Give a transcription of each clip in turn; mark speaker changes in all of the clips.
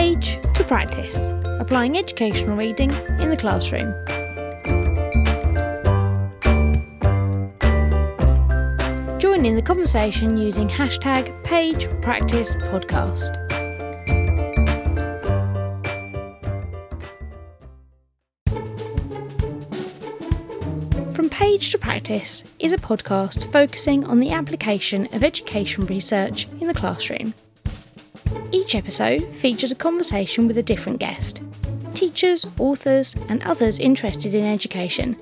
Speaker 1: page to practice, applying educational reading in the classroom. Join in the conversation using hashtag page practice podcast. From Page to Practice is a podcast focusing on the application of education research in the classroom. Each episode features a conversation with a different guest teachers, authors, and others interested in education,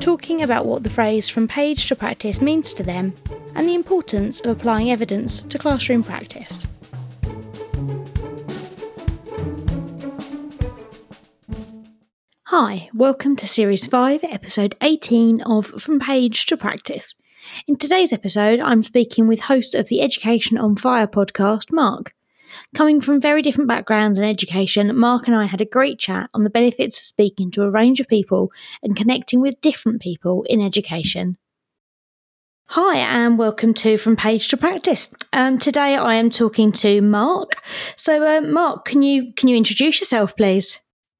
Speaker 1: talking about what the phrase from page to practice means to them and the importance of applying evidence to classroom practice. Hi, welcome to Series 5, Episode 18 of From Page to Practice. In today's episode, I'm speaking with host of the Education on Fire podcast, Mark. Coming from very different backgrounds in education, Mark and I had a great chat on the benefits of speaking to a range of people and connecting with different people in education. Hi, and welcome to From Page to Practice. Um, today I am talking to Mark. So, uh, Mark, can you can you introduce yourself, please?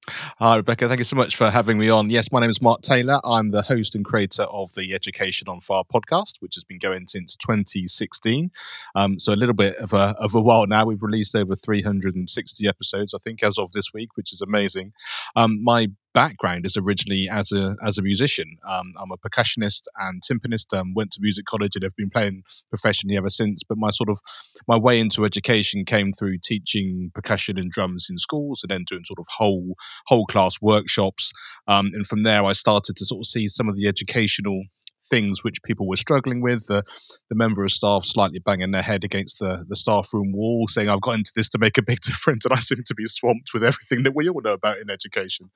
Speaker 2: Hi, Rebecca. Thank you so much for having me on. Yes, my name is Mark Taylor. I'm the host and creator of the Education on Fire podcast, which has been going since 2016. Um, so a little bit of a, of a while now. We've released over 360 episodes, I think, as of this week, which is amazing. Um, my background is originally as a as a musician. Um, I'm a percussionist and timpanist. Um, went to music college and have been playing professionally ever since. But my sort of my way into education came through teaching percussion and drums in schools, and then doing sort of whole whole class workshops. Um, and from there, I started to sort of see some of the educational things which people were struggling with. The, the member of staff slightly banging their head against the, the staff room wall, saying, I've got into this to make a big difference. And I seem to be swamped with everything that we all know about in education.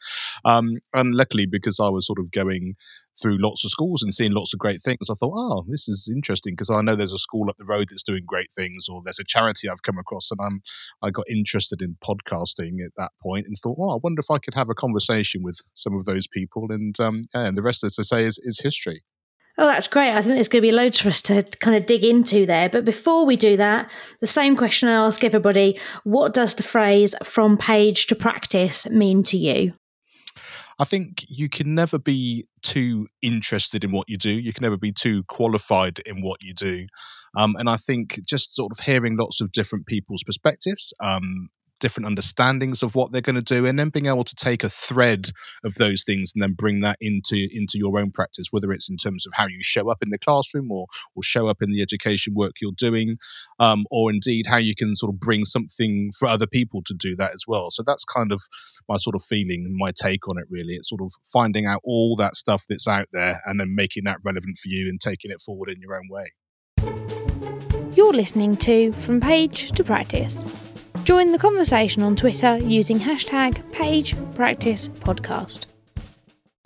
Speaker 2: Um, and luckily, because I was sort of going through lots of schools and seeing lots of great things, I thought, oh, this is interesting because I know there's a school up the road that's doing great things, or there's a charity I've come across, and I'm I got interested in podcasting at that point and thought, oh, I wonder if I could have a conversation with some of those people, and um, yeah, and the rest, as I say, is, is history.
Speaker 1: Oh, that's great. I think there's going to be loads for us to kind of dig into there. But before we do that, the same question I ask everybody what does the phrase from page to practice mean to you?
Speaker 2: I think you can never be too interested in what you do. You can never be too qualified in what you do. Um, and I think just sort of hearing lots of different people's perspectives, um, different understandings of what they're going to do and then being able to take a thread of those things and then bring that into into your own practice whether it's in terms of how you show up in the classroom or or show up in the education work you're doing um, or indeed how you can sort of bring something for other people to do that as well. So that's kind of my sort of feeling and my take on it really. It's sort of finding out all that stuff that's out there and then making that relevant for you and taking it forward in your own way.
Speaker 1: You're listening to From Page to Practice Join the conversation on Twitter using hashtag PagePracticePodcast.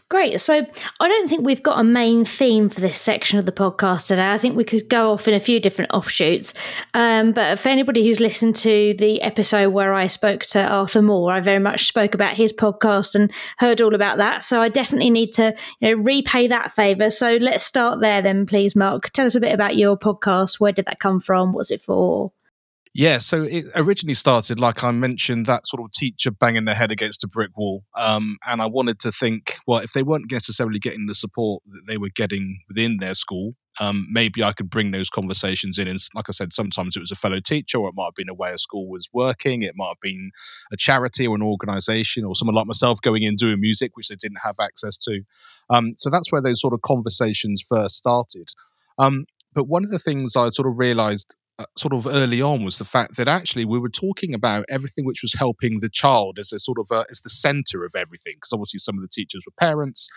Speaker 1: Great. So I don't think we've got a main theme for this section of the podcast today. I think we could go off in a few different offshoots. Um, but for anybody who's listened to the episode where I spoke to Arthur Moore, I very much spoke about his podcast and heard all about that. So I definitely need to you know, repay that favour. So let's start there then, please, Mark. Tell us a bit about your podcast. Where did that come from? What's it for?
Speaker 2: Yeah, so it originally started, like I mentioned, that sort of teacher banging their head against a brick wall. Um, and I wanted to think, well, if they weren't necessarily getting the support that they were getting within their school, um, maybe I could bring those conversations in. And like I said, sometimes it was a fellow teacher, or it might have been a way a school was working. It might have been a charity or an organization, or someone like myself going in doing music, which they didn't have access to. Um, so that's where those sort of conversations first started. Um, but one of the things I sort of realized sort of early on was the fact that actually we were talking about everything which was helping the child as a sort of a, as the center of everything because obviously some of the teachers were parents.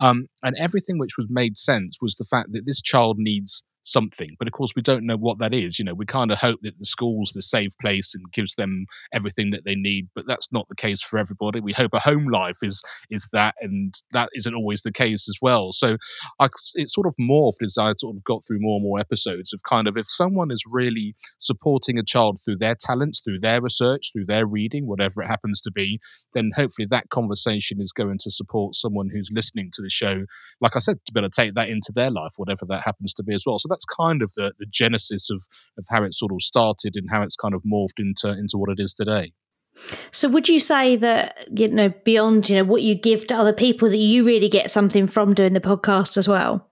Speaker 2: Um, and everything which was made sense was the fact that this child needs something. But of course, we don't know what that is. You know, we kind of hope that the school's the safe place and gives them everything that they need, but that's not the case for everybody. We hope a home life is is that, and that isn't always the case as well. So, I, it sort of morphed as I sort of got through more and more episodes of kind of if someone is really supporting a child through their talents, through their research, through their reading, whatever it happens to be, then hopefully that conversation is going to support someone who's listening to the show. Like I said, to be able to take that into their life, whatever that happens to be as well. So that's kind of the, the genesis of, of how it sort of started and how it's kind of morphed into into what it is today.
Speaker 1: So would you say that you know beyond you know what you give to other people that you really get something from doing the podcast as well?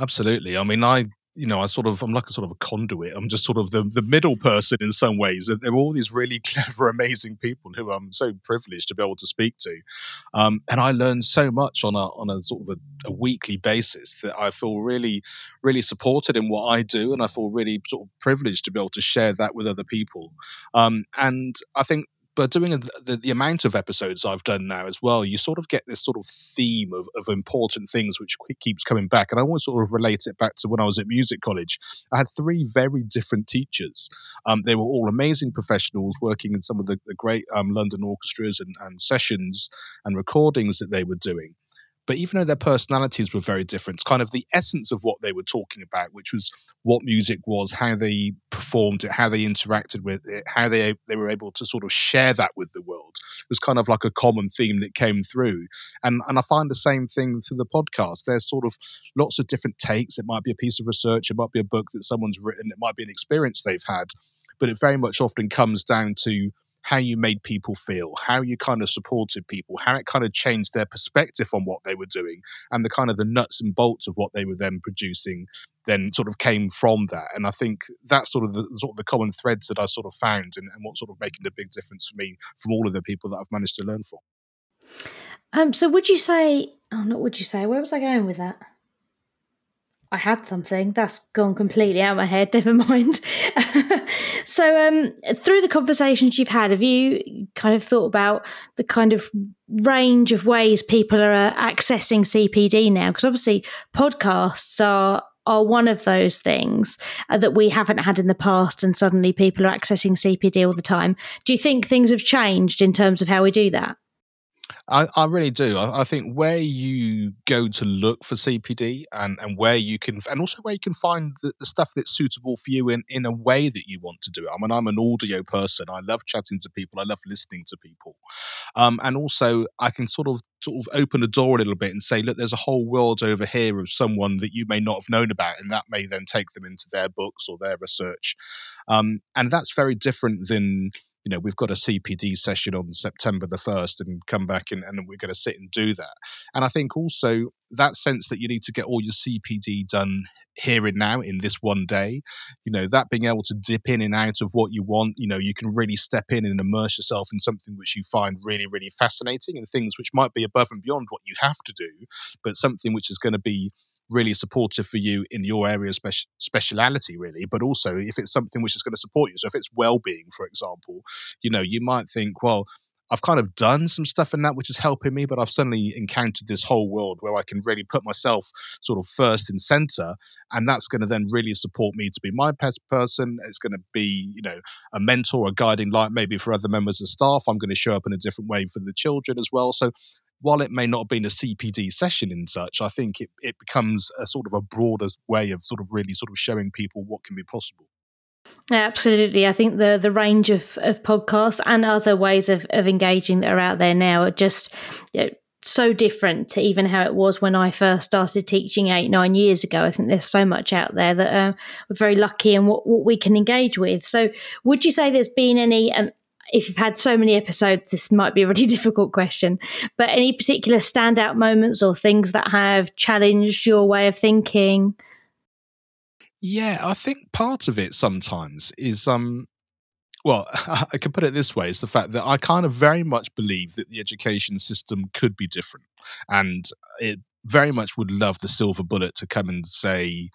Speaker 2: Absolutely. I mean, I you know, I sort of, I'm like a sort of a conduit. I'm just sort of the, the middle person in some ways. There are all these really clever, amazing people who I'm so privileged to be able to speak to. Um, and I learn so much on a, on a sort of a, a, weekly basis that I feel really, really supported in what I do. And I feel really sort of privileged to be able to share that with other people. Um, and I think but doing the, the amount of episodes I've done now as well, you sort of get this sort of theme of, of important things which keeps coming back. And I always sort of relate it back to when I was at music college. I had three very different teachers. Um, they were all amazing professionals working in some of the, the great um, London orchestras and, and sessions and recordings that they were doing. But even though their personalities were very different, kind of the essence of what they were talking about, which was what music was, how they performed it, how they interacted with it, how they they were able to sort of share that with the world, was kind of like a common theme that came through. And and I find the same thing for the podcast. There's sort of lots of different takes. It might be a piece of research, it might be a book that someone's written, it might be an experience they've had, but it very much often comes down to how you made people feel, how you kind of supported people, how it kind of changed their perspective on what they were doing, and the kind of the nuts and bolts of what they were then producing then sort of came from that. And I think that's sort of the sort of the common threads that I sort of found and, and what's sort of making a big difference for me from all of the people that I've managed to learn from.
Speaker 1: Um, so would you say oh not would you say, where was I going with that? I had something that's gone completely out of my head. Never mind. so, um, through the conversations you've had, have you kind of thought about the kind of range of ways people are uh, accessing CPD now? Because obviously, podcasts are are one of those things uh, that we haven't had in the past, and suddenly people are accessing CPD all the time. Do you think things have changed in terms of how we do that?
Speaker 2: I, I really do. I, I, think where you go to look for CPD and, and where you can, and also where you can find the, the, stuff that's suitable for you in, in a way that you want to do it. I mean, I'm an audio person. I love chatting to people. I love listening to people. Um, and also, I can sort of sort of open the door a little bit and say, look, there's a whole world over here of someone that you may not have known about, and that may then take them into their books or their research. Um, and that's very different than you know, we've got a CPD session on September the 1st and come back and, and we're going to sit and do that. And I think also that sense that you need to get all your CPD done here and now in this one day, you know, that being able to dip in and out of what you want, you know, you can really step in and immerse yourself in something which you find really, really fascinating and things which might be above and beyond what you have to do, but something which is going to be really supportive for you in your area of speci- speciality really but also if it's something which is going to support you so if it's well-being for example you know you might think well I've kind of done some stuff in that which is helping me, but I've suddenly encountered this whole world where I can really put myself sort of first and center. And that's going to then really support me to be my best person. It's going to be, you know, a mentor, a guiding light, maybe for other members of staff. I'm going to show up in a different way for the children as well. So while it may not have been a CPD session in such, I think it, it becomes a sort of a broader way of sort of really sort of showing people what can be possible.
Speaker 1: Absolutely. I think the the range of, of podcasts and other ways of, of engaging that are out there now are just you know, so different to even how it was when I first started teaching eight, nine years ago. I think there's so much out there that uh, we're very lucky in what, what we can engage with. So, would you say there's been any, and if you've had so many episodes, this might be a really difficult question. But any particular standout moments or things that have challenged your way of thinking?
Speaker 2: Yeah, I think part of it sometimes is um well, I can put it this way: is the fact that I kind of very much believe that the education system could be different, and it very much would love the silver bullet to come and say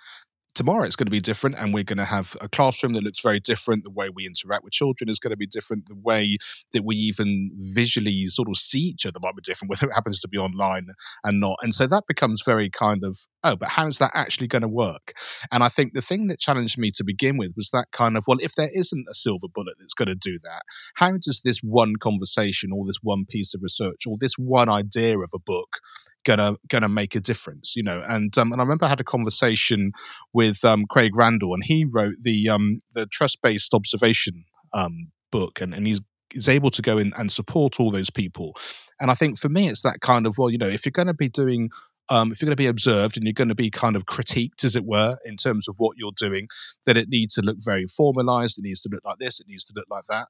Speaker 2: tomorrow it's going to be different and we're going to have a classroom that looks very different. The way we interact with children is going to be different. The way that we even visually sort of see each other might be different whether it happens to be online and not. And so that becomes very kind of oh but how is that actually going to work? And i think the thing that challenged me to begin with was that kind of well if there isn't a silver bullet that's going to do that how does this one conversation or this one piece of research or this one idea of a book gonna gonna make a difference, you know. And um, and I remember I had a conversation with um, Craig Randall, and he wrote the um, the trust based observation um, book, and and he's is able to go in and support all those people. And I think for me, it's that kind of well, you know, if you're going to be doing um, if you're going to be observed and you're going to be kind of critiqued, as it were, in terms of what you're doing, then it needs to look very formalized. It needs to look like this. It needs to look like that.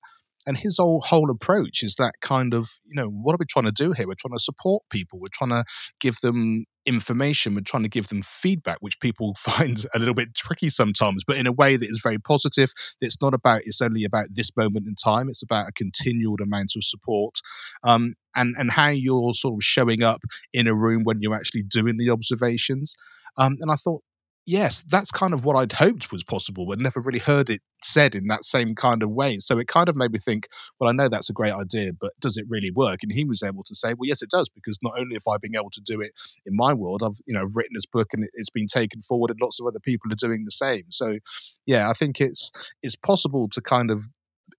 Speaker 2: And his whole whole approach is that kind of you know what are we trying to do here? We're trying to support people. We're trying to give them information. We're trying to give them feedback, which people find a little bit tricky sometimes, but in a way that is very positive. It's not about it's only about this moment in time. It's about a continual amount of support. Um, and and how you're sort of showing up in a room when you're actually doing the observations. Um, and I thought yes, that's kind of what I'd hoped was possible, but never really heard it said in that same kind of way. So it kind of made me think, well, I know that's a great idea, but does it really work? And he was able to say, well, yes, it does, because not only have I been able to do it in my world, I've you know written this book and it's been taken forward, and lots of other people are doing the same. So yeah, I think it's it's possible to kind of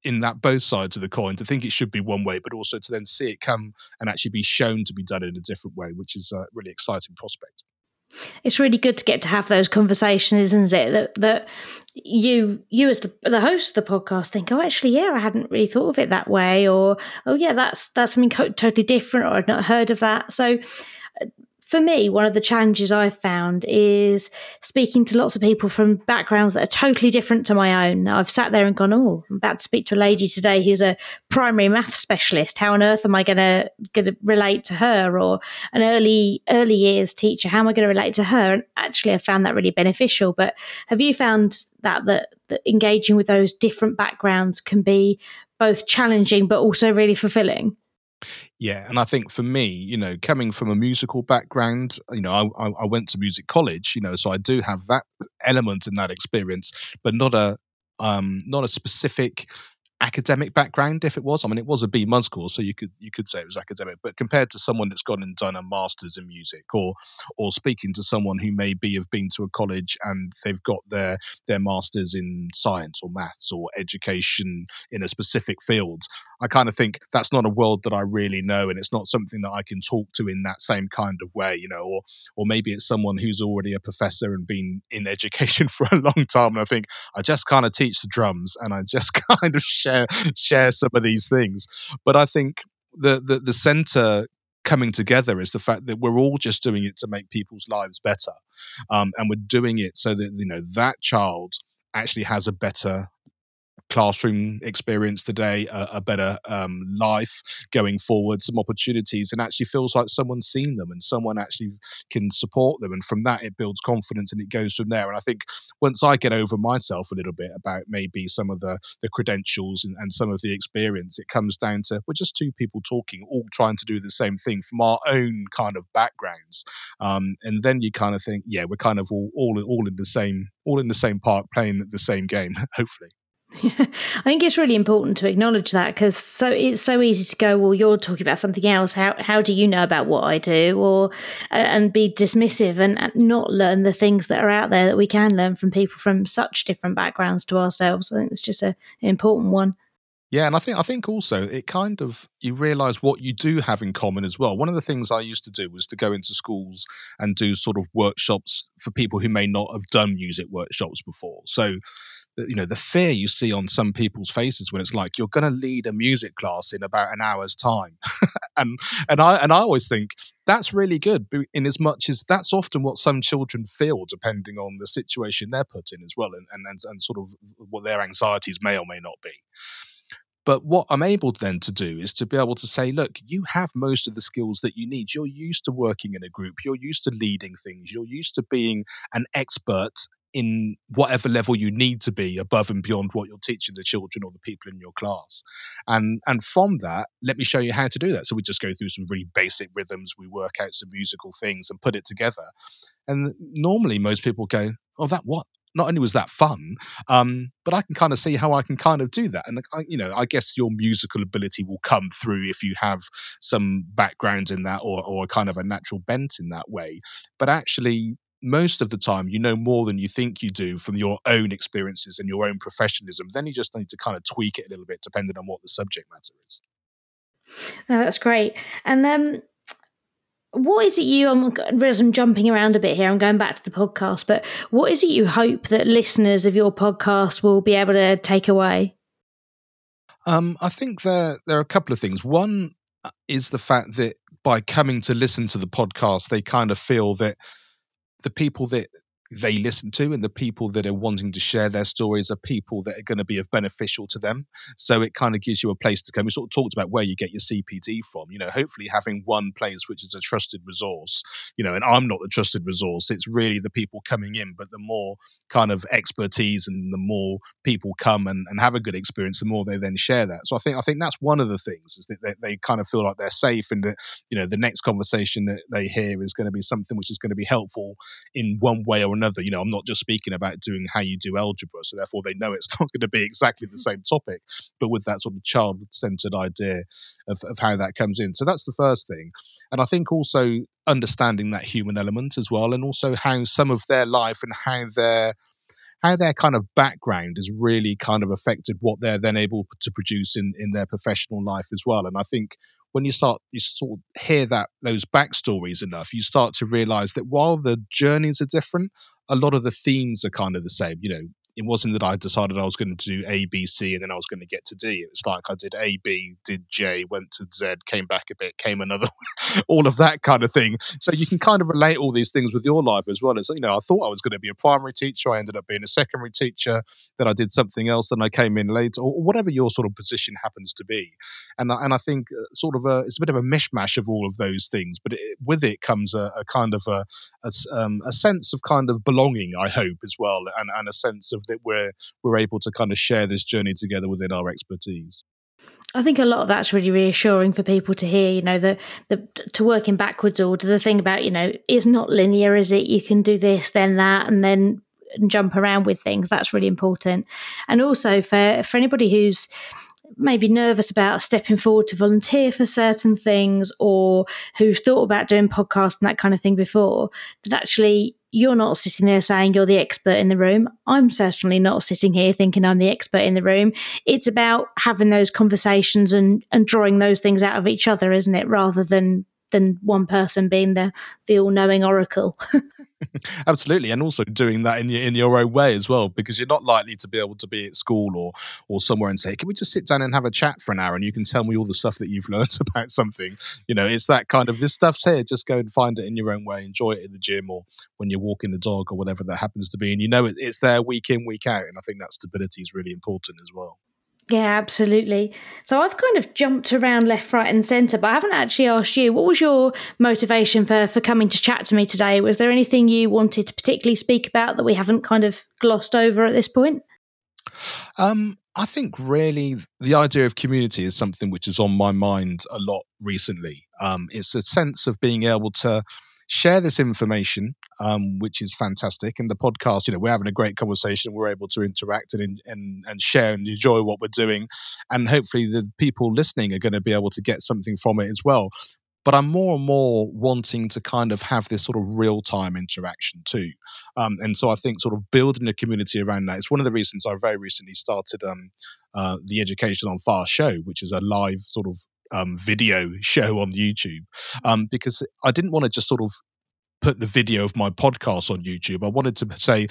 Speaker 2: in that both sides of the coin to think it should be one way, but also to then see it come and actually be shown to be done in a different way, which is a really exciting prospect
Speaker 1: it's really good to get to have those conversations, isn't it? That that you you as the the host of the podcast think, oh, actually, yeah, I hadn't really thought of it that way, or oh, yeah, that's that's something totally different, or I'd not heard of that. So for me, one of the challenges I've found is speaking to lots of people from backgrounds that are totally different to my own. I've sat there and gone, "Oh, I'm about to speak to a lady today who's a primary math specialist. How on earth am I going to going to relate to her?" Or an early early years teacher, how am I going to relate to her? And actually, I found that really beneficial. But have you found that that, that engaging with those different backgrounds can be both challenging but also really fulfilling?
Speaker 2: Yeah, and I think for me, you know, coming from a musical background, you know, I, I went to music college, you know, so I do have that element in that experience, but not a um, not a specific academic background if it was. I mean, it was a B Mus course, so you could you could say it was academic. But compared to someone that's gone and done a master's in music, or or speaking to someone who maybe have been to a college and they've got their their masters in science or maths or education in a specific field, I kind of think that's not a world that I really know, and it's not something that I can talk to in that same kind of way, you know. Or or maybe it's someone who's already a professor and been in education for a long time, and I think I just kind of teach the drums and I just kind of share share some of these things. But I think the the, the center coming together is the fact that we're all just doing it to make people's lives better, um, and we're doing it so that you know that child actually has a better classroom experience today, a, a better um, life going forward, some opportunities, and actually feels like someone's seen them and someone actually can support them. And from that, it builds confidence and it goes from there. And I think once I get over myself a little bit about maybe some of the, the credentials and, and some of the experience, it comes down to we're just two people talking, all trying to do the same thing from our own kind of backgrounds. Um, and then you kind of think, yeah, we're kind of all, all, all in the same all in the same park playing the same game, hopefully.
Speaker 1: I think it's really important to acknowledge that because so it's so easy to go, well, you're talking about something else. How how do you know about what I do, or and be dismissive and not learn the things that are out there that we can learn from people from such different backgrounds to ourselves. I think it's just a, an important one.
Speaker 2: Yeah, and I think I think also it kind of you realize what you do have in common as well. One of the things I used to do was to go into schools and do sort of workshops for people who may not have done music workshops before. So you know the fear you see on some people's faces when it's like you're going to lead a music class in about an hour's time and and i and i always think that's really good in as much as that's often what some children feel depending on the situation they're put in as well and and, and, and sort of what their anxieties may or may not be but what I'm able then to do is to be able to say, look, you have most of the skills that you need. You're used to working in a group. You're used to leading things. You're used to being an expert in whatever level you need to be above and beyond what you're teaching the children or the people in your class. And and from that let me show you how to do that. So we just go through some really basic rhythms. We work out some musical things and put it together. And normally most people go oh that what? Not only was that fun, um, but I can kind of see how I can kind of do that. And I, you know, I guess your musical ability will come through if you have some background in that or, or kind of a natural bent in that way. But actually, most of the time you know more than you think you do from your own experiences and your own professionalism then you just need to kind of tweak it a little bit depending on what the subject matter is.
Speaker 1: Oh, that's great. And um what is it you I'm, I'm jumping around a bit here i'm going back to the podcast but what is it you hope that listeners of your podcast will be able to take away?
Speaker 2: Um, i think there there are a couple of things. One uh, is the fact that by coming to listen to the podcast they kind of feel that the people that they listen to and the people that are wanting to share their stories are people that are going to be of beneficial to them. So it kind of gives you a place to come. We sort of talked about where you get your CPD from. You know, hopefully having one place which is a trusted resource. You know, and I'm not the trusted resource. It's really the people coming in. But the more kind of expertise and the more people come and, and have a good experience, the more they then share that. So I think I think that's one of the things is that they, they kind of feel like they're safe and that you know the next conversation that they hear is going to be something which is going to be helpful in one way or another. You know, I'm not just speaking about doing how you do algebra, so therefore they know it's not going to be exactly the same topic, but with that sort of child centered idea of, of how that comes in. So that's the first thing. And I think also understanding that human element as well, and also how some of their life and how their how their kind of background has really kind of affected what they're then able to produce in, in their professional life as well. And I think when you start you sort of hear that those backstories enough, you start to realize that while the journeys are different, a lot of the themes are kind of the same. You know, it wasn't that I decided I was going to do A, B, C, and then I was going to get to D. It was like I did A, B, did J, went to Z, came back a bit, came another, all of that kind of thing. So you can kind of relate all these things with your life as well. As you know, I thought I was going to be a primary teacher, I ended up being a secondary teacher. Then I did something else. Then I came in later, or whatever your sort of position happens to be. And and I think uh, sort of a it's a bit of a mishmash of all of those things, but it, with it comes a, a kind of a a, um, a sense of kind of belonging. I hope as well, and and a sense of that we're we're able to kind of share this journey together within our expertise.
Speaker 1: I think a lot of that's really reassuring for people to hear, you know, the, the to work in backwards order. The thing about, you know, is not linear, is it? You can do this, then that, and then jump around with things. That's really important. And also for for anybody who's maybe nervous about stepping forward to volunteer for certain things or who've thought about doing podcasts and that kind of thing before, that actually you're not sitting there saying you're the expert in the room. I'm certainly not sitting here thinking I'm the expert in the room. It's about having those conversations and, and drawing those things out of each other, isn't it? Rather than than one person being the the all knowing oracle.
Speaker 2: Absolutely, and also doing that in your in your own way as well, because you're not likely to be able to be at school or or somewhere and say, "Can we just sit down and have a chat for an hour?" And you can tell me all the stuff that you've learned about something. You know, it's that kind of this stuff's here. Just go and find it in your own way. Enjoy it in the gym or when you're walking the dog or whatever that happens to be, and you know it, it's there week in week out. And I think that stability is really important as well.
Speaker 1: Yeah, absolutely. So I've kind of jumped around left, right, and centre, but I haven't actually asked you what was your motivation for for coming to chat to me today. Was there anything you wanted to particularly speak about that we haven't kind of glossed over at this point?
Speaker 2: Um, I think really the idea of community is something which is on my mind a lot recently. Um, it's a sense of being able to share this information, um, which is fantastic. And the podcast, you know, we're having a great conversation. We're able to interact and, and, and share and enjoy what we're doing. And hopefully the people listening are going to be able to get something from it as well. But I'm more and more wanting to kind of have this sort of real time interaction too. Um, and so I think sort of building a community around that is one of the reasons I very recently started um, uh, the Education on Fire show, which is a live sort of um, video show on YouTube um, because I didn't want to just sort of put the video of my podcast on YouTube. I wanted to say,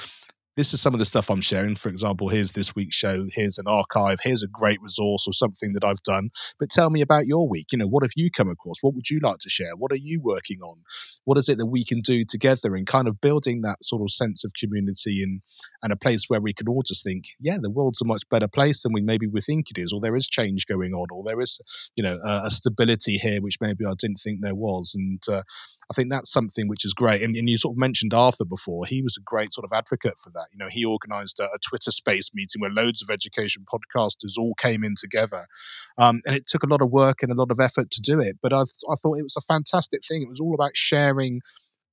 Speaker 2: this is some of the stuff I'm sharing. For example, here's this week's show. Here's an archive. Here's a great resource or something that I've done. But tell me about your week. You know, what have you come across? What would you like to share? What are you working on? What is it that we can do together and kind of building that sort of sense of community and and a place where we can all just think, yeah, the world's a much better place than we maybe we think it is, or there is change going on, or there is, you know, a, a stability here which maybe I didn't think there was. And uh, I think that's something which is great. And, and, you sort of mentioned Arthur before. He was a great sort of advocate for that. You know, he organized a, a Twitter space meeting where loads of education podcasters all came in together. Um, and it took a lot of work and a lot of effort to do it. But I, I thought it was a fantastic thing. It was all about sharing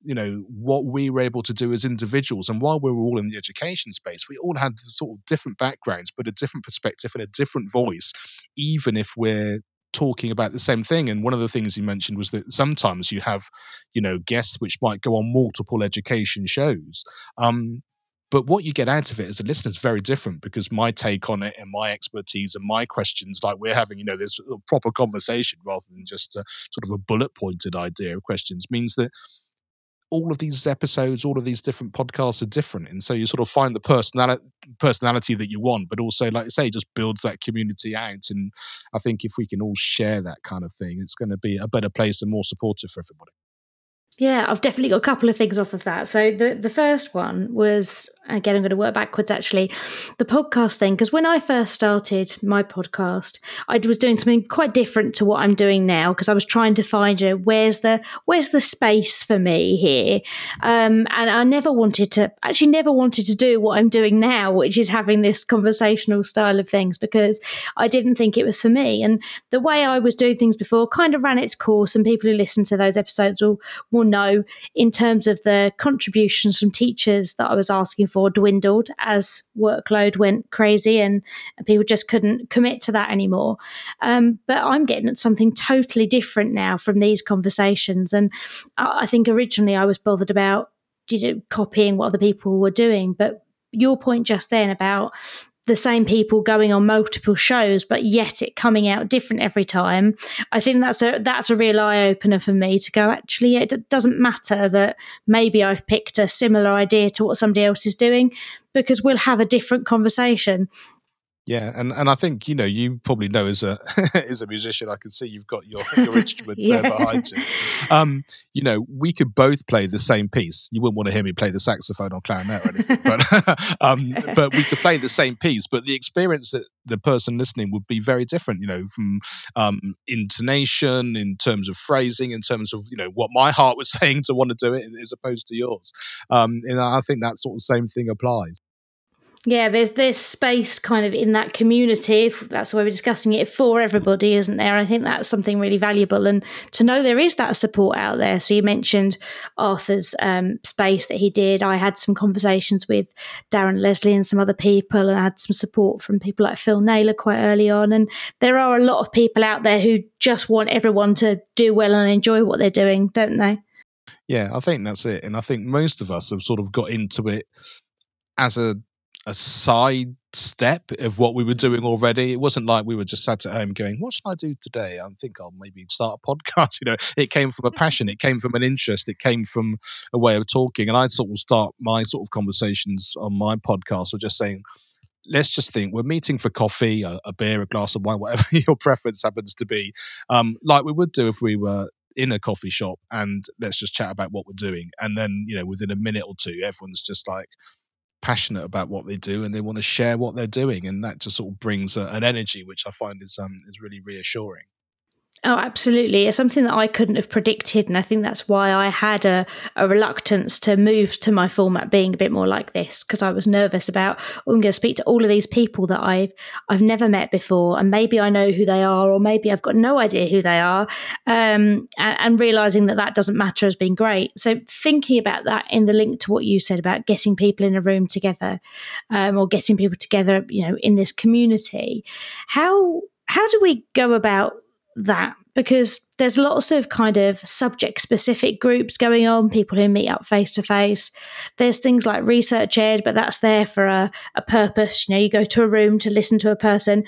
Speaker 2: you know what we were able to do as individuals and while we were all in the education space we all had sort of different backgrounds but a different perspective and a different voice even if we're talking about the same thing. And one of the things he mentioned was that sometimes you have, you know, guests which might go on multiple education shows. Um, but what you get out of it as a listener is very different because my take on it and my expertise and my questions, like we're having, you know, this proper conversation rather than just a, sort of a bullet pointed idea of questions, means that all of these episodes, all of these different podcasts are different, and so you sort of find the personality personality that you want, but also, like I say, just builds that community out. And I think if we can all share that kind of thing, it's going to be a better place and more supportive for everybody.
Speaker 1: Yeah, I've definitely got a couple of things off of that. So the the first one was again, I'm going to work backwards actually. The podcast thing, because when I first started my podcast, I was doing something quite different to what I'm doing now because I was trying to find you know, where's the where's the space for me here, um, and I never wanted to actually never wanted to do what I'm doing now, which is having this conversational style of things because I didn't think it was for me. And the way I was doing things before kind of ran its course, and people who listen to those episodes will will know in terms of the contributions from teachers that I was asking for dwindled as workload went crazy and, people just couldn't commit to that anymore. Um, but I'm getting at something totally different now from these conversations. And I, think originally I was bothered about you know, copying what other people were doing. But your point just then about the same people going on multiple shows, but yet it coming out different every time. I think that's a that's a real eye opener for me to go. Actually, it doesn't matter that maybe I've picked a similar idea to what somebody else is doing because we'll have a different conversation.
Speaker 2: Yeah, and, and I think you know you probably know as a as a musician, I can see you've got your your instruments yeah. there behind you. Um, you know, we could both play the same piece. You wouldn't want to hear me play the saxophone or clarinet or anything, but um, but we could play the same piece. But the experience that the person listening would be very different. You know, from um, intonation, in terms of phrasing, in terms of you know what my heart was saying to want to do it, as opposed to yours. Um, and I think that sort of same thing applies
Speaker 1: yeah, there's there's space kind of in that community. That's why we're discussing it for everybody, isn't there? I think that's something really valuable, and to know there is that support out there. So you mentioned Arthur's um, space that he did. I had some conversations with Darren Leslie and some other people, and I had some support from people like Phil Naylor quite early on. And there are a lot of people out there who just want everyone to do well and enjoy what they're doing, don't they?
Speaker 2: Yeah, I think that's it, and I think most of us have sort of got into it as a a side step of what we were doing already. It wasn't like we were just sat at home going, "What should I do today?" I think I'll maybe start a podcast. You know, it came from a passion, it came from an interest, it came from a way of talking. And I sort of start my sort of conversations on my podcast of just saying, let's just think we're meeting for coffee, a, a, beer, a glass of wine, whatever your preference happens to be, um, like we would do if we were in a coffee shop and let's just chat about what we're doing. And then, you know, within a minute or two, everyone's just like, passionate about what they do and they want to share what they're doing and that just sort of brings a, an energy which i find is um is really reassuring
Speaker 1: Oh, absolutely. It's something that I couldn't have predicted. And I think that's why I had a, a reluctance to move to my format being a bit more like this, because I was nervous about, oh, I'm going to speak to all of these people that I've I've never met before. And maybe I know who they are, or maybe I've got no idea who they are. Um, and, and realizing that that doesn't matter has been great. So thinking about that in the link to what you said about getting people in a room together um, or getting people together, you know, in this community, how how do we go about that because there's lots of kind of subject specific groups going on, people who meet up face to face. There's things like researchED, but that's there for a, a purpose. You know, you go to a room to listen to a person.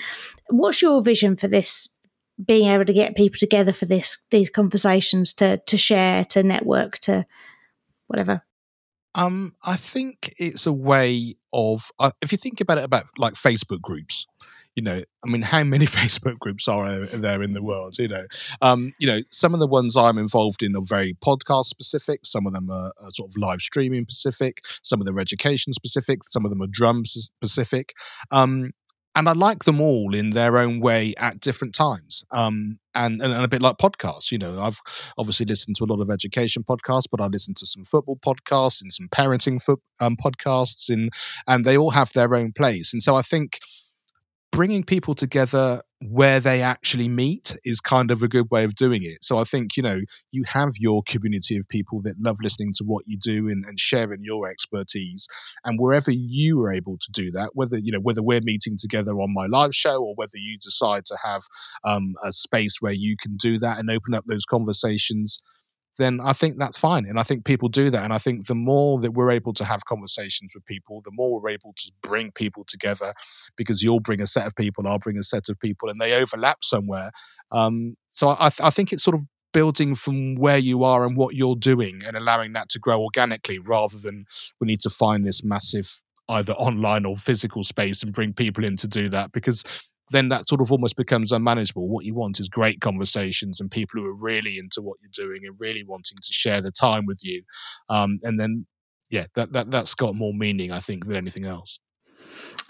Speaker 1: What's your vision for this? Being able to get people together for this, these conversations to to share, to network, to whatever.
Speaker 2: Um, I think it's a way of uh, if you think about it about like Facebook groups you know, I mean, how many Facebook groups are there in the world? You know, um, you know, some of the ones I'm involved in are very podcast specific. Some of them are, are sort of live streaming specific. Some of them are education specific. Some of them are drum specific. Um, and I like them all in their own way at different times. Um, and, and, and, a bit like podcasts, you know, I've obviously listened to a lot of education podcasts, but I listen to some football podcasts and some parenting fo- um, podcasts, and and they all have their own place. And so I think bringing people together where they actually meet is kind of a good way of doing it. So I think, you know, you have your community of people that love listening to what you do and, and, sharing your expertise. And wherever you are able to do that, whether, you know, whether we're meeting together on my live show or whether you decide to have um, a space where you can do that and open up those conversations then I think that's fine. And I think people do that. And I think the more that we're able to have conversations with people, the more we're able to bring people together because you'll bring a set of people, I'll bring a set of people, and they overlap somewhere. Um, so I, I think it's sort of building from where you are and what you're doing and allowing that to grow organically rather than we need to find this massive either online or physical space and bring people in to do that because then that sort of almost becomes unmanageable. What you want is great conversations and people who are really into what you're doing and really wanting to share the time with you. Um, and then, yeah, that, that, that's got more meaning, I think, than anything else.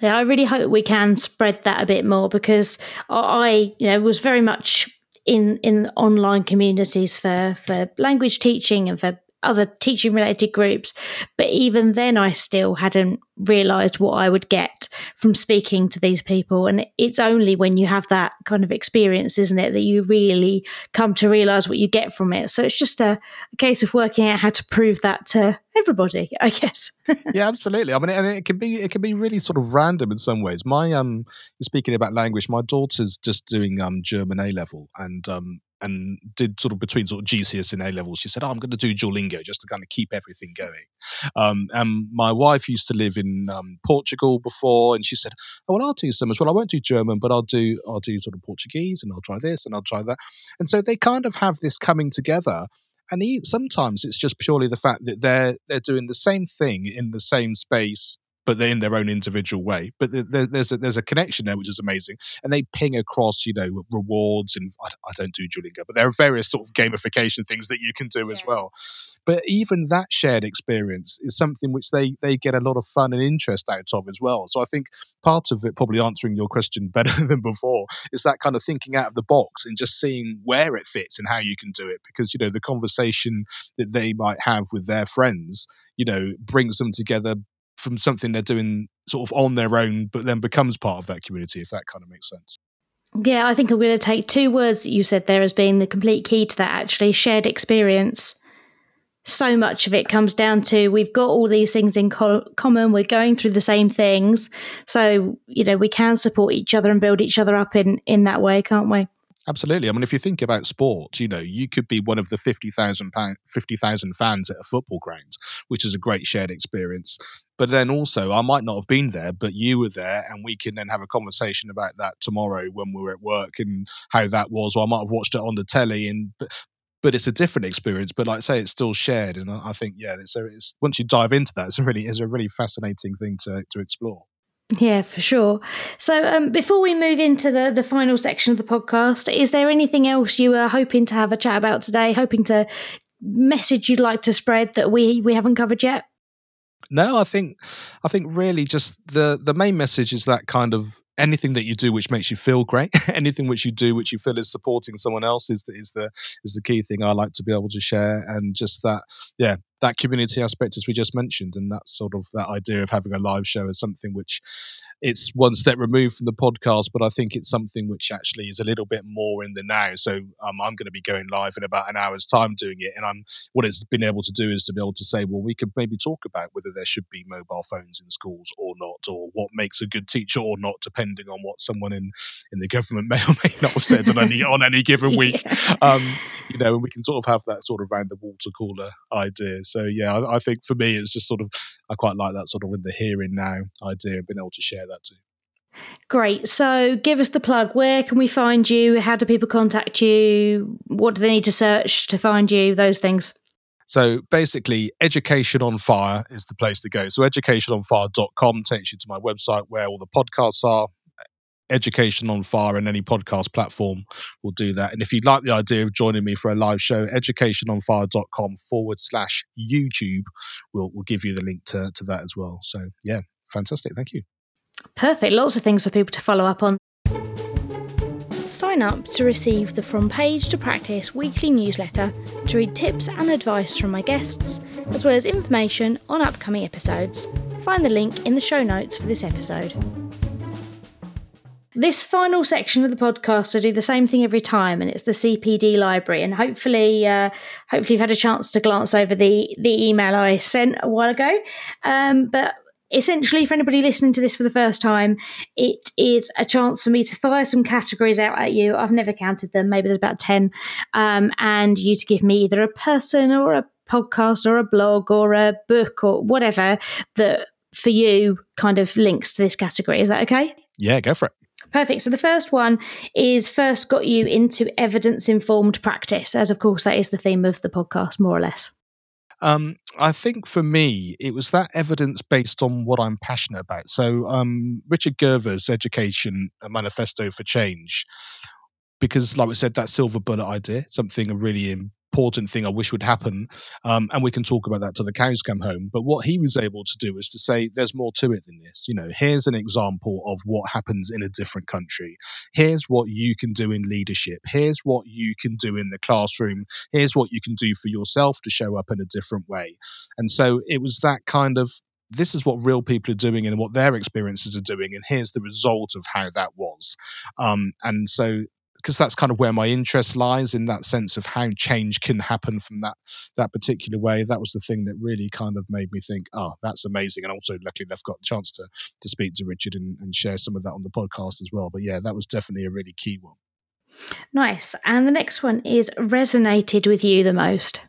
Speaker 1: Yeah, I really hope we can spread that a bit more because I, you know, was very much in in online communities for for language teaching and for other teaching related groups. But even then, I still hadn't realized what I would get from speaking to these people. And it's only when you have that kind of experience, isn't it, that you really come to realize what you get from it. So it's just a, a case of working out how to prove that to everybody, I guess.
Speaker 2: yeah, absolutely. I mean, and it can be it can be really sort of random in some ways. My um, speaking about language, my daughter's just doing um German A level, and um, and did sort of between sort of GCSE and A levels. She said, "Oh, I'm going to do Duolingo just to kind of keep everything going." Um, and my wife used to live in um, Portugal before, and she said, "Oh, well, I'll do some as well. I won't do German, but I'll do I'll do sort of Portuguese, and I'll try this, and I'll try that." And so they kind of have this coming together. And he, sometimes it's just purely the fact that they're they're doing the same thing in the same space but they're in their own individual way. But there's a, there's a connection there which is amazing, and they ping across you know rewards and I, I don't do Duolingo, but there are various sort of gamification things that you can do yeah. as well. But even that shared experience is something which they they get a lot of fun and interest out of as well. So I think part of it, probably answering your question better than before, is that kind of thinking out of the box and just seeing where it fits and how you can do it. Because you know the conversation that they might have with their friends you know brings them together from something they're doing sort of on their own, but then becomes part of that community, if that kind of makes sense.
Speaker 1: Yeah, I think I'm going to take two words that you said there as being the complete key to that actually shared experience. So much of it comes down to we've got all these things in co- common, we're going through the same things. So, you know, we can support each other and build each other up in, in that way, can't we?
Speaker 2: Absolutely. I mean, if you think about sport, you know, you could be one of the 50,000 50, fans at a football ground, which is a great shared experience. But then also, I might not have been there, but you were there, and we can then have a conversation about that tomorrow when we're at work and how that was. Or I might have watched it on the telly, and but, but it's a different experience. But like I say, it's still shared, and I, I think yeah, so it's once you dive into that, it's a really it's a really fascinating thing to to explore.
Speaker 1: Yeah, for sure. So, um, before we move into the, the final section of the podcast, is there anything else you were hoping to have a chat about today? Hoping to message you'd like to spread that we we haven't covered yet?
Speaker 2: No, I think I think really just the the main message is that kind of anything that you do which makes you feel great, anything which you do which you feel is supporting someone else is the, is the is the key thing I like to be able to share, and just that yeah that community aspect as we just mentioned, and that sort of that idea of having a live show is something which it's one step removed from the podcast, but I think it's something which actually is a little bit more in the now. So um, I'm going to be going live in about an hour's time doing it, and I'm what it's been able to do is to be able to say, well, we could maybe talk about whether there should be mobile phones in schools or not, or what makes a good teacher or not, depending on what someone in in the government may or may not have said on any on any given week. Yeah. Um, you know, and we can sort of have that sort of round the water cooler idea. So yeah, I, I think for me, it's just sort of I quite like that sort of in the here and now idea of being able to share that too.
Speaker 1: Great. So give us the plug. Where can we find you? How do people contact you? What do they need to search to find you? Those things.
Speaker 2: So basically, Education on Fire is the place to go. So educationonfire.com takes you to my website where all the podcasts are. Education on Fire and any podcast platform will do that. And if you'd like the idea of joining me for a live show, educationonfire.com forward slash YouTube will will give you the link to, to that as well. So yeah, fantastic. Thank you.
Speaker 1: Perfect. Lots of things for people to follow up on. Sign up to receive the From Page to Practice weekly newsletter to read tips and advice from my guests, as well as information on upcoming episodes. Find the link in the show notes for this episode. This final section of the podcast, I do the same thing every time, and it's the CPD library. And hopefully, uh, hopefully, you've had a chance to glance over the the email I sent a while ago. Um, but essentially, for anybody listening to this for the first time, it is a chance for me to fire some categories out at you. I've never counted them, maybe there's about 10, um, and you to give me either a person or a podcast or a blog or a book or whatever that for you kind of links to this category. Is that okay?
Speaker 2: Yeah, go for it.
Speaker 1: Perfect. So the first one is first got you into evidence informed practice, as of course that is the theme of the podcast, more or less.
Speaker 2: Um, I think for me, it was that evidence based on what I'm passionate about. So, um, Richard Gerver's Education a Manifesto for Change, because, like we said, that silver bullet idea, something really important thing I wish would happen. Um, and we can talk about that till the cows come home. But what he was able to do is to say, there's more to it than this. You know, here's an example of what happens in a different country. Here's what you can do in leadership. Here's what you can do in the classroom. Here's what you can do for yourself to show up in a different way. And so it was that kind of this is what real people are doing and what their experiences are doing and here's the result of how that was um, and so because that's kind of where my interest lies in that sense of how change can happen from that that particular way. That was the thing that really kind of made me think, oh, that's amazing. And also, luckily, I've got a chance to to speak to Richard and, and share some of that on the podcast as well. But yeah, that was definitely a really key one.
Speaker 1: Nice. And the next one is resonated with you the most.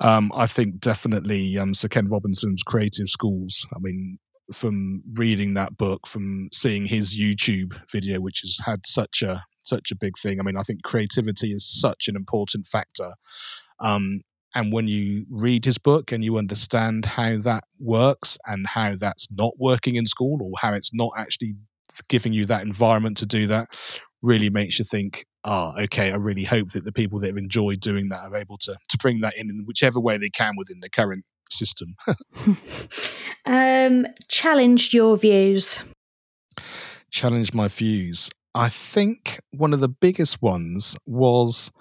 Speaker 2: Um, I think definitely um, Sir Ken Robinson's Creative Schools. I mean, from reading that book, from seeing his YouTube video, which has had such a such a big thing. I mean, I think creativity is such an important factor. Um, and when you read his book and you understand how that works and how that's not working in school or how it's not actually giving you that environment to do that, really makes you think, ah, oh, okay, I really hope that the people that have enjoyed doing that are able to, to bring that in in whichever way they can within the current system.
Speaker 1: um, challenged your views.
Speaker 2: Challenge my views. I think one of the biggest ones was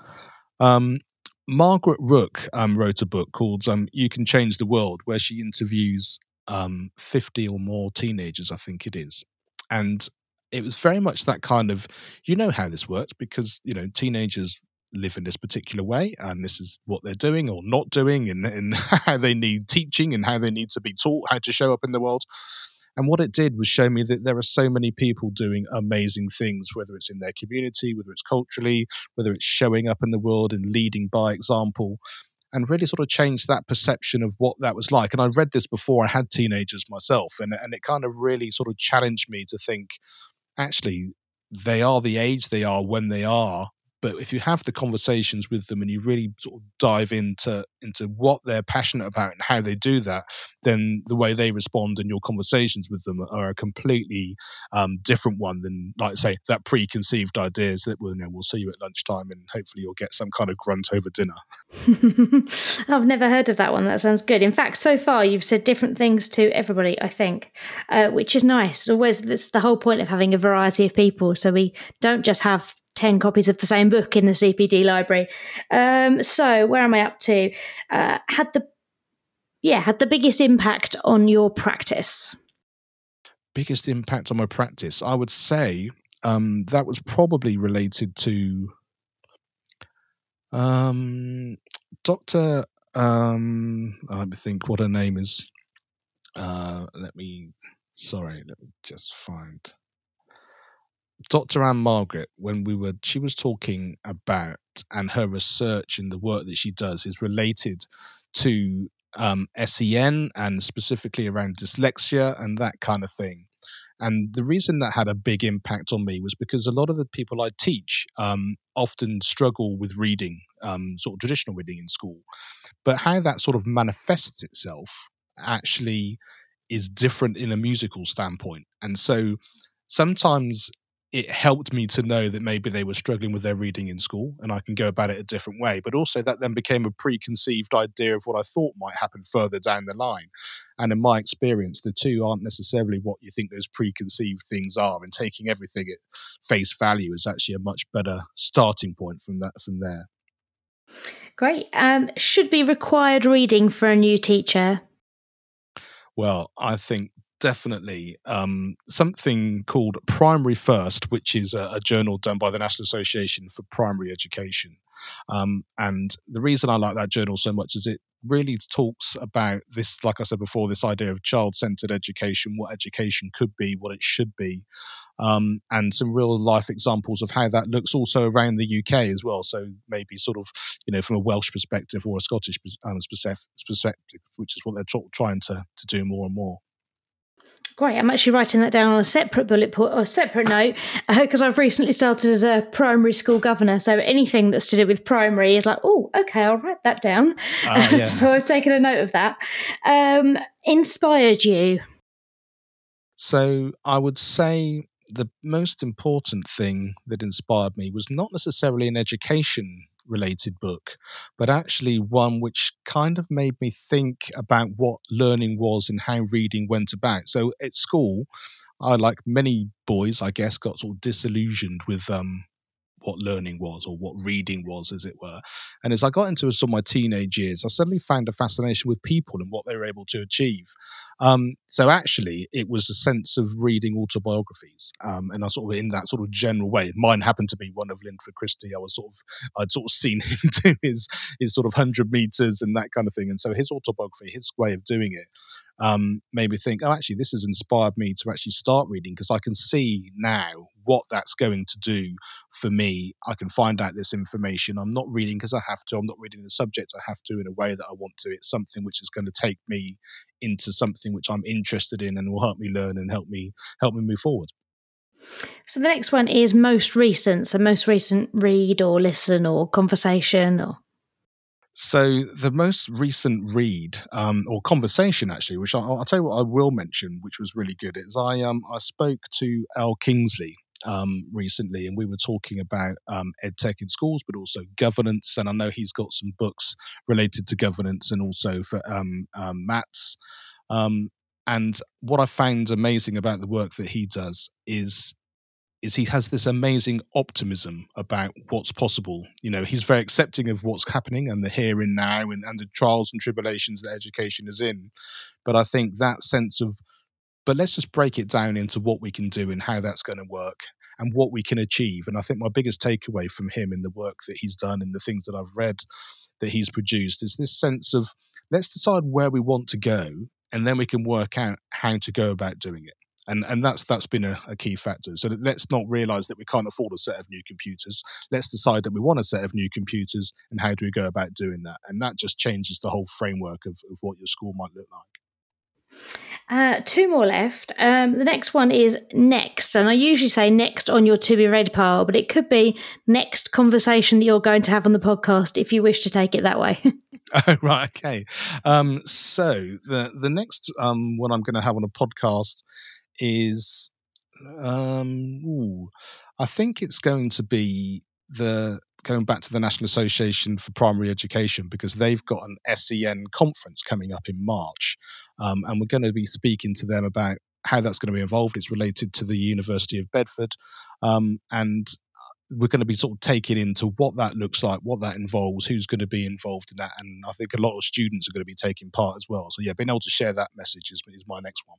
Speaker 2: um, Margaret Rooke um, wrote a book called um, "You Can Change the World," where she interviews um, fifty or more teenagers, I think it is, and it was very much that kind of you know how this works because you know teenagers live in this particular way and this is what they're doing or not doing and, and how they need teaching and how they need to be taught how to show up in the world and what it did was show me that there are so many people doing amazing things, whether it's in their community, whether it's culturally, whether it's showing up in the world and leading by example, and really sort of changed that perception of what that was like. And I read this before I had teenagers myself, and, and it kind of really sort of challenged me to think actually, they are the age they are when they are but if you have the conversations with them and you really sort of dive into into what they're passionate about and how they do that, then the way they respond and your conversations with them are a completely um, different one than, like say, that preconceived ideas that well, you know, we'll see you at lunchtime and hopefully you'll get some kind of grunt over dinner.
Speaker 1: I've never heard of that one. That sounds good. In fact, so far you've said different things to everybody. I think, uh, which is nice. It's always that's the whole point of having a variety of people, so we don't just have 10 copies of the same book in the CPD library. Um, so, where am I up to? Uh, had the yeah, had the biggest impact on your practice?
Speaker 2: Biggest impact on my practice, I would say um, that was probably related to um, Dr. Um, let me think what her name is. Uh, let me, sorry, let me just find. Dr. Anne Margaret, when we were, she was talking about, and her research and the work that she does is related to um, SEN and specifically around dyslexia and that kind of thing. And the reason that had a big impact on me was because a lot of the people I teach um, often struggle with reading, um, sort of traditional reading in school. But how that sort of manifests itself actually is different in a musical standpoint. And so sometimes it helped me to know that maybe they were struggling with their reading in school and I can go about it a different way. But also, that then became a preconceived idea of what I thought might happen further down the line. And in my experience, the two aren't necessarily what you think those preconceived things are. And taking everything at face value is actually a much better starting point from that from there.
Speaker 1: Great. Um, should be required reading for a new teacher.
Speaker 2: Well, I think definitely um, something called Primary First, which is a, a, journal done by the National Association for Primary Education. Um, and the reason I like that journal so much is it really talks about this, like I said before, this idea of child centered education, what education could be, what it should be, um, and some real life examples of how that looks also around the UK as well. So maybe sort of, you know, from a Welsh perspective or a Scottish um, perspective, which is what they're t- trying to, to do more and more.
Speaker 1: Great. I'm actually writing that down on a separate bullet point or a separate note because uh, I've recently started as a primary school governor. So anything that's to do with primary is like, oh, okay, I'll write that down. Uh, yeah. so I've taken a note of that. Um, inspired you?
Speaker 2: So I would say the most important thing that inspired me was not necessarily an education related book, but actually one which kind of made me think about what learning was and how reading went about. So at school, I, like many boys, I guess, got sort of disillusioned with um, what learning was or what reading was, as it were. And as I got into some of my teenage years, I suddenly found a fascination with people and what they were able to achieve. Um, so actually, it was a sense of reading autobiographies, um, and I sort of in that sort of general way. Mine happened to be one of Linford Christie. I was sort of I'd sort of seen him do his his sort of hundred meters and that kind of thing, and so his autobiography, his way of doing it um, made me think, oh, actually, this has inspired me to actually start reading because I can see now what that's going to do for me. I can find out this information. I'm not reading because I have to. I'm not reading the subject I have to in a way that I want to. It's something which is going to take me into something which I'm interested in and will help me learn and help me help me move forward.
Speaker 1: So the next one is most recent. So most recent read or listen or conversation or
Speaker 2: so the most recent read um, or conversation, actually, which I, will tell you what I will mention, which was really good, is I um, I spoke to Al Kingsley um, recently, and we were talking about um, edtech in schools, but also governance. And I know he's got some books related to governance and also for um, um MATS. Um, and what I found amazing about the work that he does is is he has this amazing optimism about what's possible. You know, he's very accepting of what's happening and the here and now and, and the trials and tribulations that education is in. But I think that sense of, but let's just break it down into what we can do and how that's going to work and what we can achieve. And I think my biggest takeaway from him in the work that he's done and the things that I've read that he's produced is this sense of let's decide where we want to go and then we can work out how to go about doing it and and that's that's been a, a, key factor. So let's not realize that we can't afford a set of new computers. Let's decide that we want a set of new computers, and how do we go about doing that? And that just changes the whole framework of, of what your school might look like.
Speaker 1: Uh, two more left. Um, the next one is next, and I usually say next on your to be read pile, but it could be next conversation that you're going to have on the podcast if you wish to take it that way.
Speaker 2: oh right, okay. Um, so the the next um, one I'm going to have on a podcast is um, ooh, I think it's going to be the going back to the National Association for Primary Education because they've got an SEN conference coming up in March, um, and we're going to be speaking to them about how that's going to be involved. It's related to the University of Bedford, um, and we're going to be sort of taking into what that looks like, what that involves, who's going to be involved in that, and I think a lot of students are going to be taking part as well. So yeah, being able to share that message is, is my next one.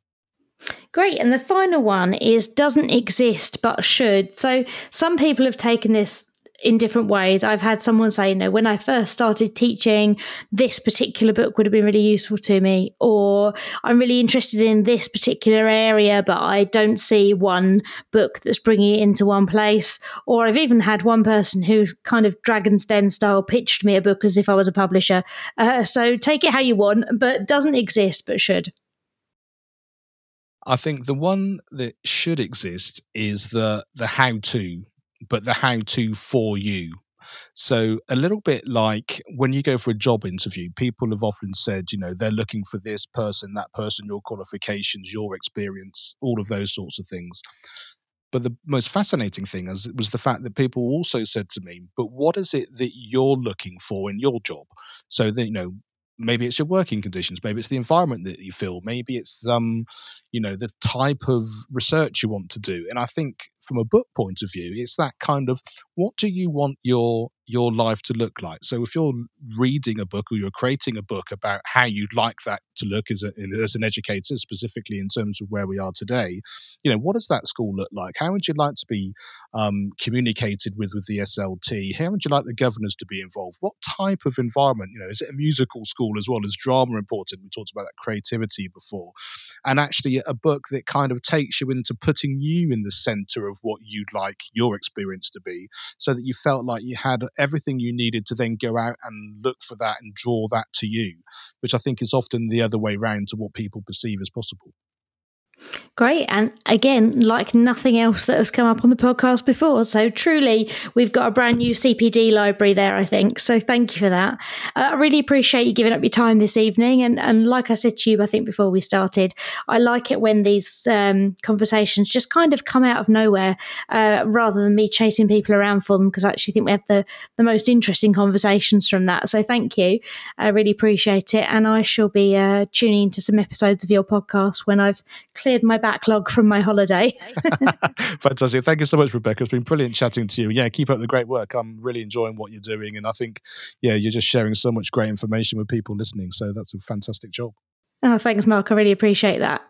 Speaker 1: Great. And the final one is doesn't exist but should. So some people have taken this in different ways. I've had someone say, you know, when I first started teaching, this particular book would have been really useful to me, or I'm really interested in this particular area, but I don't see one book that's bringing it into one place. Or I've even had one person who kind of Dragon's Den style pitched me a book as if I was a publisher. Uh, so take it how you want, but doesn't exist but should.
Speaker 2: I think the one that should exist is the the how to, but the how to for you. So a little bit like when you go for a job interview, people have often said, you know, they're looking for this person, that person, your qualifications, your experience, all of those sorts of things. But the most fascinating thing was, was the fact that people also said to me, but what is it that you're looking for in your job? So that, you know, maybe it's your working conditions maybe it's the environment that you feel maybe it's um you know the type of research you want to do. And i think from a book point of view it's that kind of what do you want your your life to look like. So if you're reading a book or you're creating a book about how you'd like that to look as, a, as an educator specifically in terms of where we are today you know what does that school look like? How would you like to be um, communicated with with the slt how would you like the governors to be involved? What type of environment you know is it a musical school as well as drama important? We talked about that creativity before. And actually a book that kind of takes you into putting you in the center of what you'd like your experience to be so that you felt like you had everything you needed to then go out and look for that and draw that to you which i think is often the other way round to what people perceive as possible
Speaker 1: Great. And again, like nothing else that has come up on the podcast before. So truly, we've got a brand new CPD library there, I think. So thank you for that. Uh, I really appreciate you giving up your time this evening. And, and like I said to you, I think before we started, I like it when these um, conversations just kind of come out of nowhere uh, rather than me chasing people around for them, because I actually think we have the, the most interesting conversations from that. So thank you. I really appreciate it. And I shall be uh, tuning into some episodes of your podcast when I've cleared my backlog from my holiday.
Speaker 2: Fantastic. Thank you so much, Rebecca. It's been brilliant chatting to you. Yeah, keep up the great work. I'm really enjoying what you're doing. And I think, yeah, you're just sharing so much great information with people listening. So that's a fantastic job.
Speaker 1: Oh, thanks, Mark. I really appreciate that.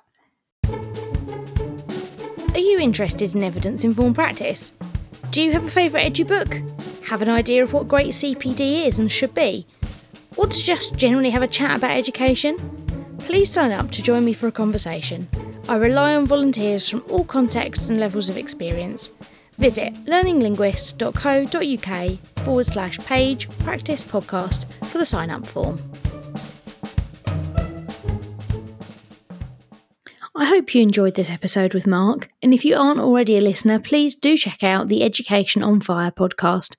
Speaker 1: Are you interested in evidence informed practice? Do you have a favourite edu book? Have an idea of what great CPD is and should be? Or to just generally have a chat about education? Please sign up to join me for a conversation. I rely on volunteers from all contexts and levels of experience. Visit learninglinguist.co.uk forward slash page practice podcast for the sign up form. I hope you enjoyed this episode with Mark, and if you aren't already a listener, please do check out the Education on Fire podcast.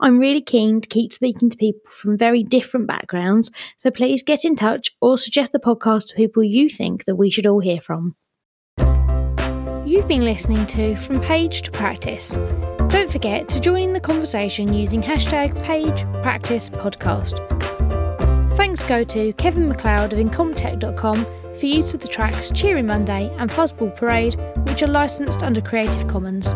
Speaker 1: I'm really keen to keep speaking to people from very different backgrounds, so please get in touch or suggest the podcast to people you think that we should all hear from. You've been listening to From Page to Practice. Don't forget to join in the conversation using hashtag Page Practice Podcast. Thanks go to Kevin MacLeod of Incompetech.com for use of the tracks Cheery Monday and Fuzzball Parade, which are licensed under Creative Commons.